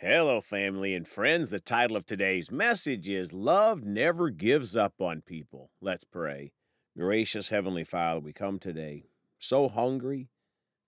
Hello, family and friends. The title of today's message is Love Never Gives Up on People. Let's pray. Gracious Heavenly Father, we come today so hungry,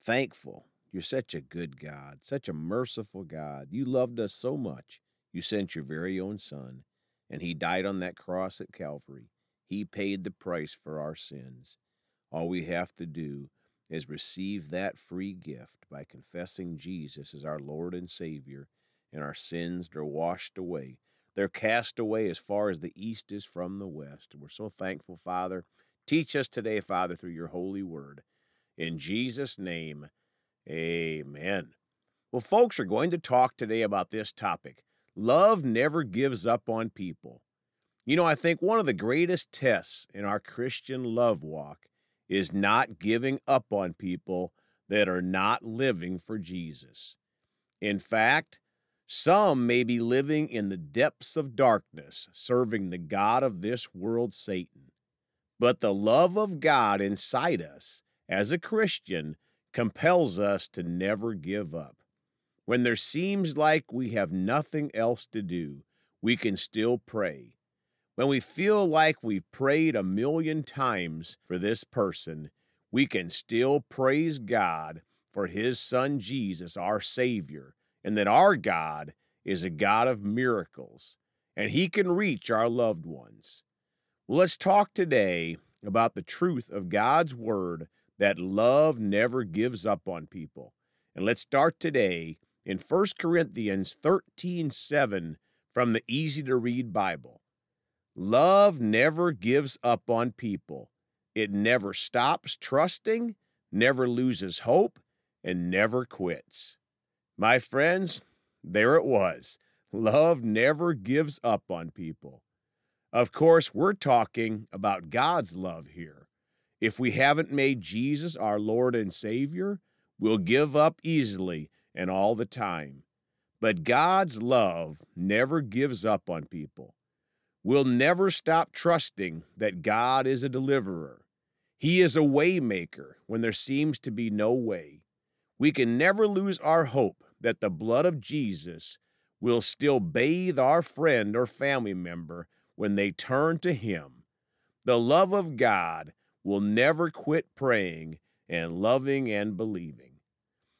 thankful. You're such a good God, such a merciful God. You loved us so much. You sent your very own Son, and He died on that cross at Calvary. He paid the price for our sins. All we have to do is receive that free gift by confessing Jesus as our Lord and Savior and our sins are washed away. They're cast away as far as the east is from the west. We're so thankful, Father. Teach us today, Father, through your holy word. In Jesus' name, amen. Well, folks are going to talk today about this topic love never gives up on people. You know, I think one of the greatest tests in our Christian love walk is not giving up on people that are not living for Jesus. In fact, some may be living in the depths of darkness, serving the God of this world, Satan. But the love of God inside us, as a Christian, compels us to never give up. When there seems like we have nothing else to do, we can still pray. When we feel like we've prayed a million times for this person, we can still praise God for His Son Jesus, our Savior and that our God is a God of miracles and He can reach our loved ones. Well, let's talk today about the truth of God's Word that love never gives up on people. And let's start today in 1 Corinthians 13 7 from the easy to read Bible. Love never gives up on people. It never stops trusting, never loses hope, and never quits. My friends, there it was. Love never gives up on people. Of course, we're talking about God's love here. If we haven't made Jesus our Lord and Savior, we'll give up easily and all the time. But God's love never gives up on people. We'll never stop trusting that God is a deliverer. He is a waymaker when there seems to be no way. We can never lose our hope that the blood of Jesus will still bathe our friend or family member when they turn to Him. The love of God will never quit praying and loving and believing.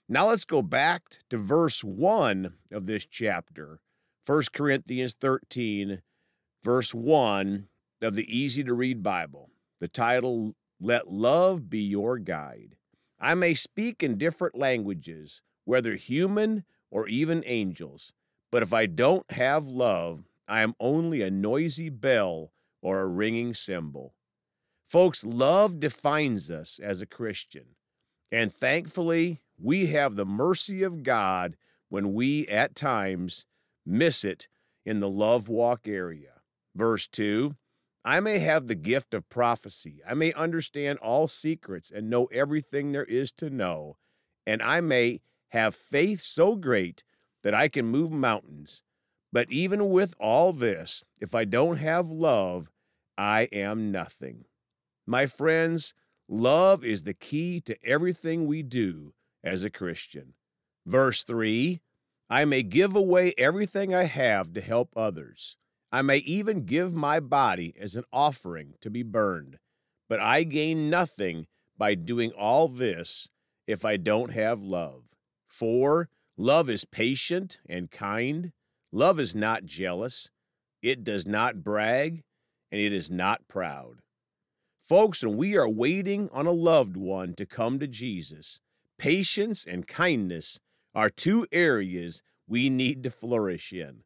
Now let's go back to verse 1 of this chapter, 1 Corinthians 13, verse 1 of the easy to read Bible. The title, Let Love Be Your Guide. I may speak in different languages whether human or even angels. But if I don't have love, I am only a noisy bell or a ringing cymbal. Folks, love defines us as a Christian. And thankfully, we have the mercy of God when we, at times, miss it in the love walk area. Verse 2 I may have the gift of prophecy. I may understand all secrets and know everything there is to know. And I may have faith so great that I can move mountains. But even with all this, if I don't have love, I am nothing. My friends, love is the key to everything we do as a Christian. Verse 3 I may give away everything I have to help others. I may even give my body as an offering to be burned. But I gain nothing by doing all this if I don't have love. For love is patient and kind. Love is not jealous. It does not brag, and it is not proud. Folks, when we are waiting on a loved one to come to Jesus, patience and kindness are two areas we need to flourish in.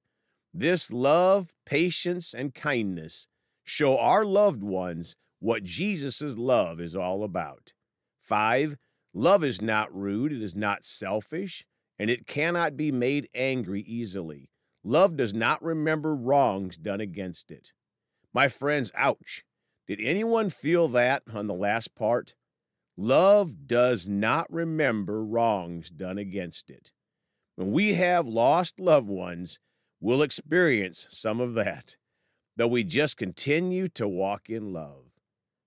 This love, patience, and kindness show our loved ones what Jesus' love is all about. 5. Love is not rude, it is not selfish, and it cannot be made angry easily. Love does not remember wrongs done against it. My friends, ouch. Did anyone feel that on the last part? Love does not remember wrongs done against it. When we have lost loved ones, we'll experience some of that, but we just continue to walk in love.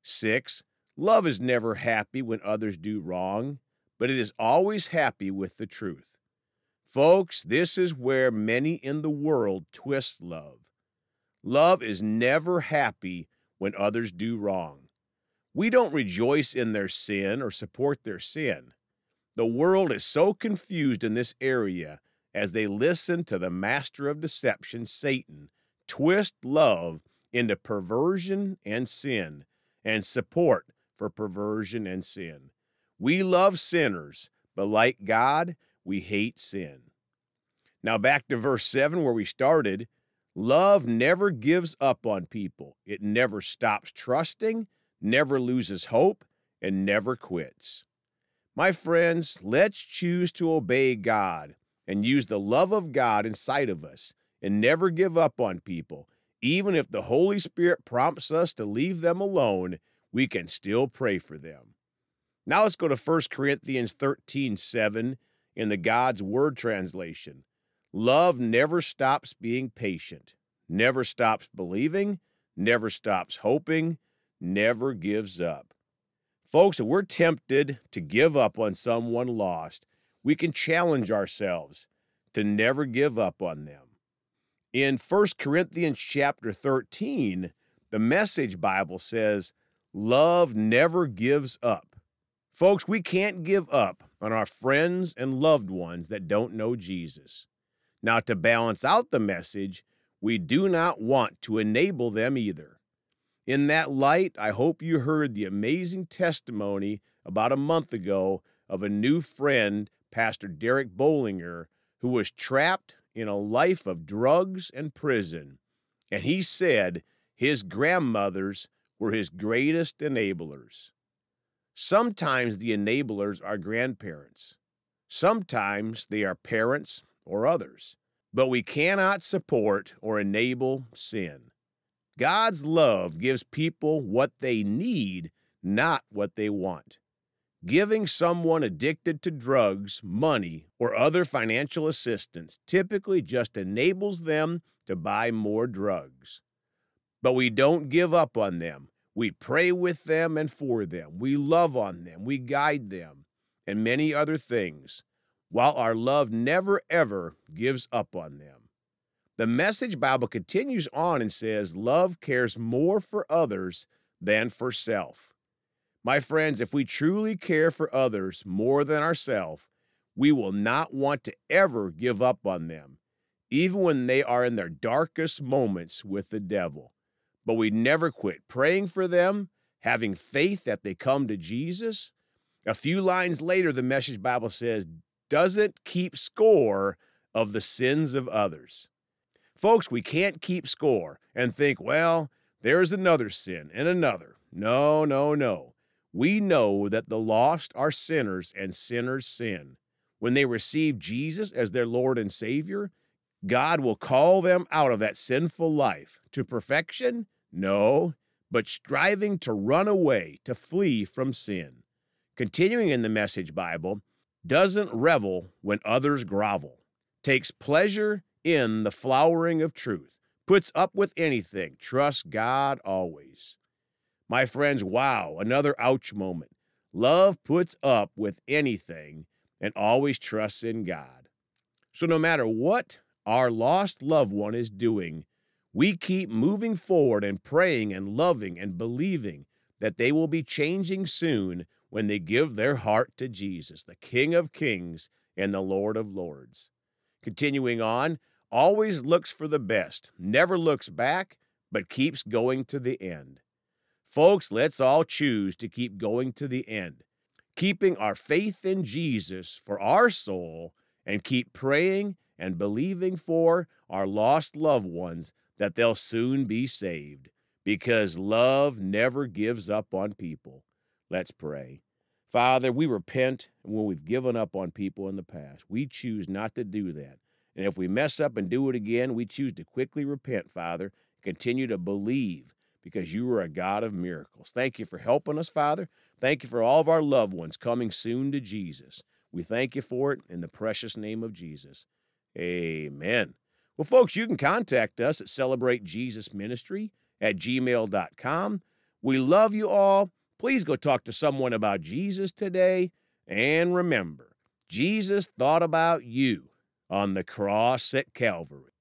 Six, Love is never happy when others do wrong, but it is always happy with the truth. Folks, this is where many in the world twist love. Love is never happy when others do wrong. We don't rejoice in their sin or support their sin. The world is so confused in this area as they listen to the master of deception, Satan, twist love into perversion and sin and support for perversion and sin. We love sinners, but like God, we hate sin. Now, back to verse 7 where we started. Love never gives up on people. It never stops trusting, never loses hope, and never quits. My friends, let's choose to obey God and use the love of God inside of us and never give up on people. Even if the Holy Spirit prompts us to leave them alone, we can still pray for them. Now let's go to 1 Corinthians 13 7 in the God's Word translation. Love never stops being patient, never stops believing, never stops hoping, never gives up. Folks, if we're tempted to give up on someone lost, we can challenge ourselves to never give up on them. In 1 Corinthians chapter 13, the Message Bible says, Love never gives up. Folks, we can't give up on our friends and loved ones that don't know Jesus. Now, to balance out the message, we do not want to enable them either. In that light, I hope you heard the amazing testimony about a month ago of a new friend, Pastor Derek Bollinger, who was trapped in a life of drugs and prison. And he said his grandmothers were his greatest enablers. Sometimes the enablers are grandparents. Sometimes they are parents or others. But we cannot support or enable sin. God's love gives people what they need, not what they want. Giving someone addicted to drugs money or other financial assistance typically just enables them to buy more drugs. But we don't give up on them. We pray with them and for them. We love on them. We guide them, and many other things while our love never ever gives up on them. The Message Bible continues on and says, Love cares more for others than for self. My friends, if we truly care for others more than ourselves, we will not want to ever give up on them, even when they are in their darkest moments with the devil. But we never quit praying for them, having faith that they come to Jesus. A few lines later, the Message Bible says, doesn't keep score of the sins of others. Folks, we can't keep score and think, well, there's another sin and another. No, no, no. We know that the lost are sinners and sinners sin. When they receive Jesus as their Lord and Savior, God will call them out of that sinful life to perfection? No, but striving to run away, to flee from sin. Continuing in the Message Bible, doesn't revel when others grovel, takes pleasure in the flowering of truth, puts up with anything, trusts God always. My friends, wow, another ouch moment. Love puts up with anything and always trusts in God. So no matter what our lost loved one is doing, we keep moving forward and praying and loving and believing that they will be changing soon when they give their heart to Jesus, the King of Kings and the Lord of Lords. Continuing on, always looks for the best, never looks back, but keeps going to the end. Folks, let's all choose to keep going to the end, keeping our faith in Jesus for our soul, and keep praying and believing for our lost loved ones that they'll soon be saved, because love never gives up on people. Let's pray. Father, we repent when we've given up on people in the past. We choose not to do that. And if we mess up and do it again, we choose to quickly repent, Father, continue to believe because you are a God of miracles. Thank you for helping us, Father. Thank you for all of our loved ones coming soon to Jesus. We thank you for it in the precious name of Jesus. Amen. Well, folks, you can contact us at celebratejesusministry at gmail.com. We love you all. Please go talk to someone about Jesus today. And remember, Jesus thought about you on the cross at Calvary.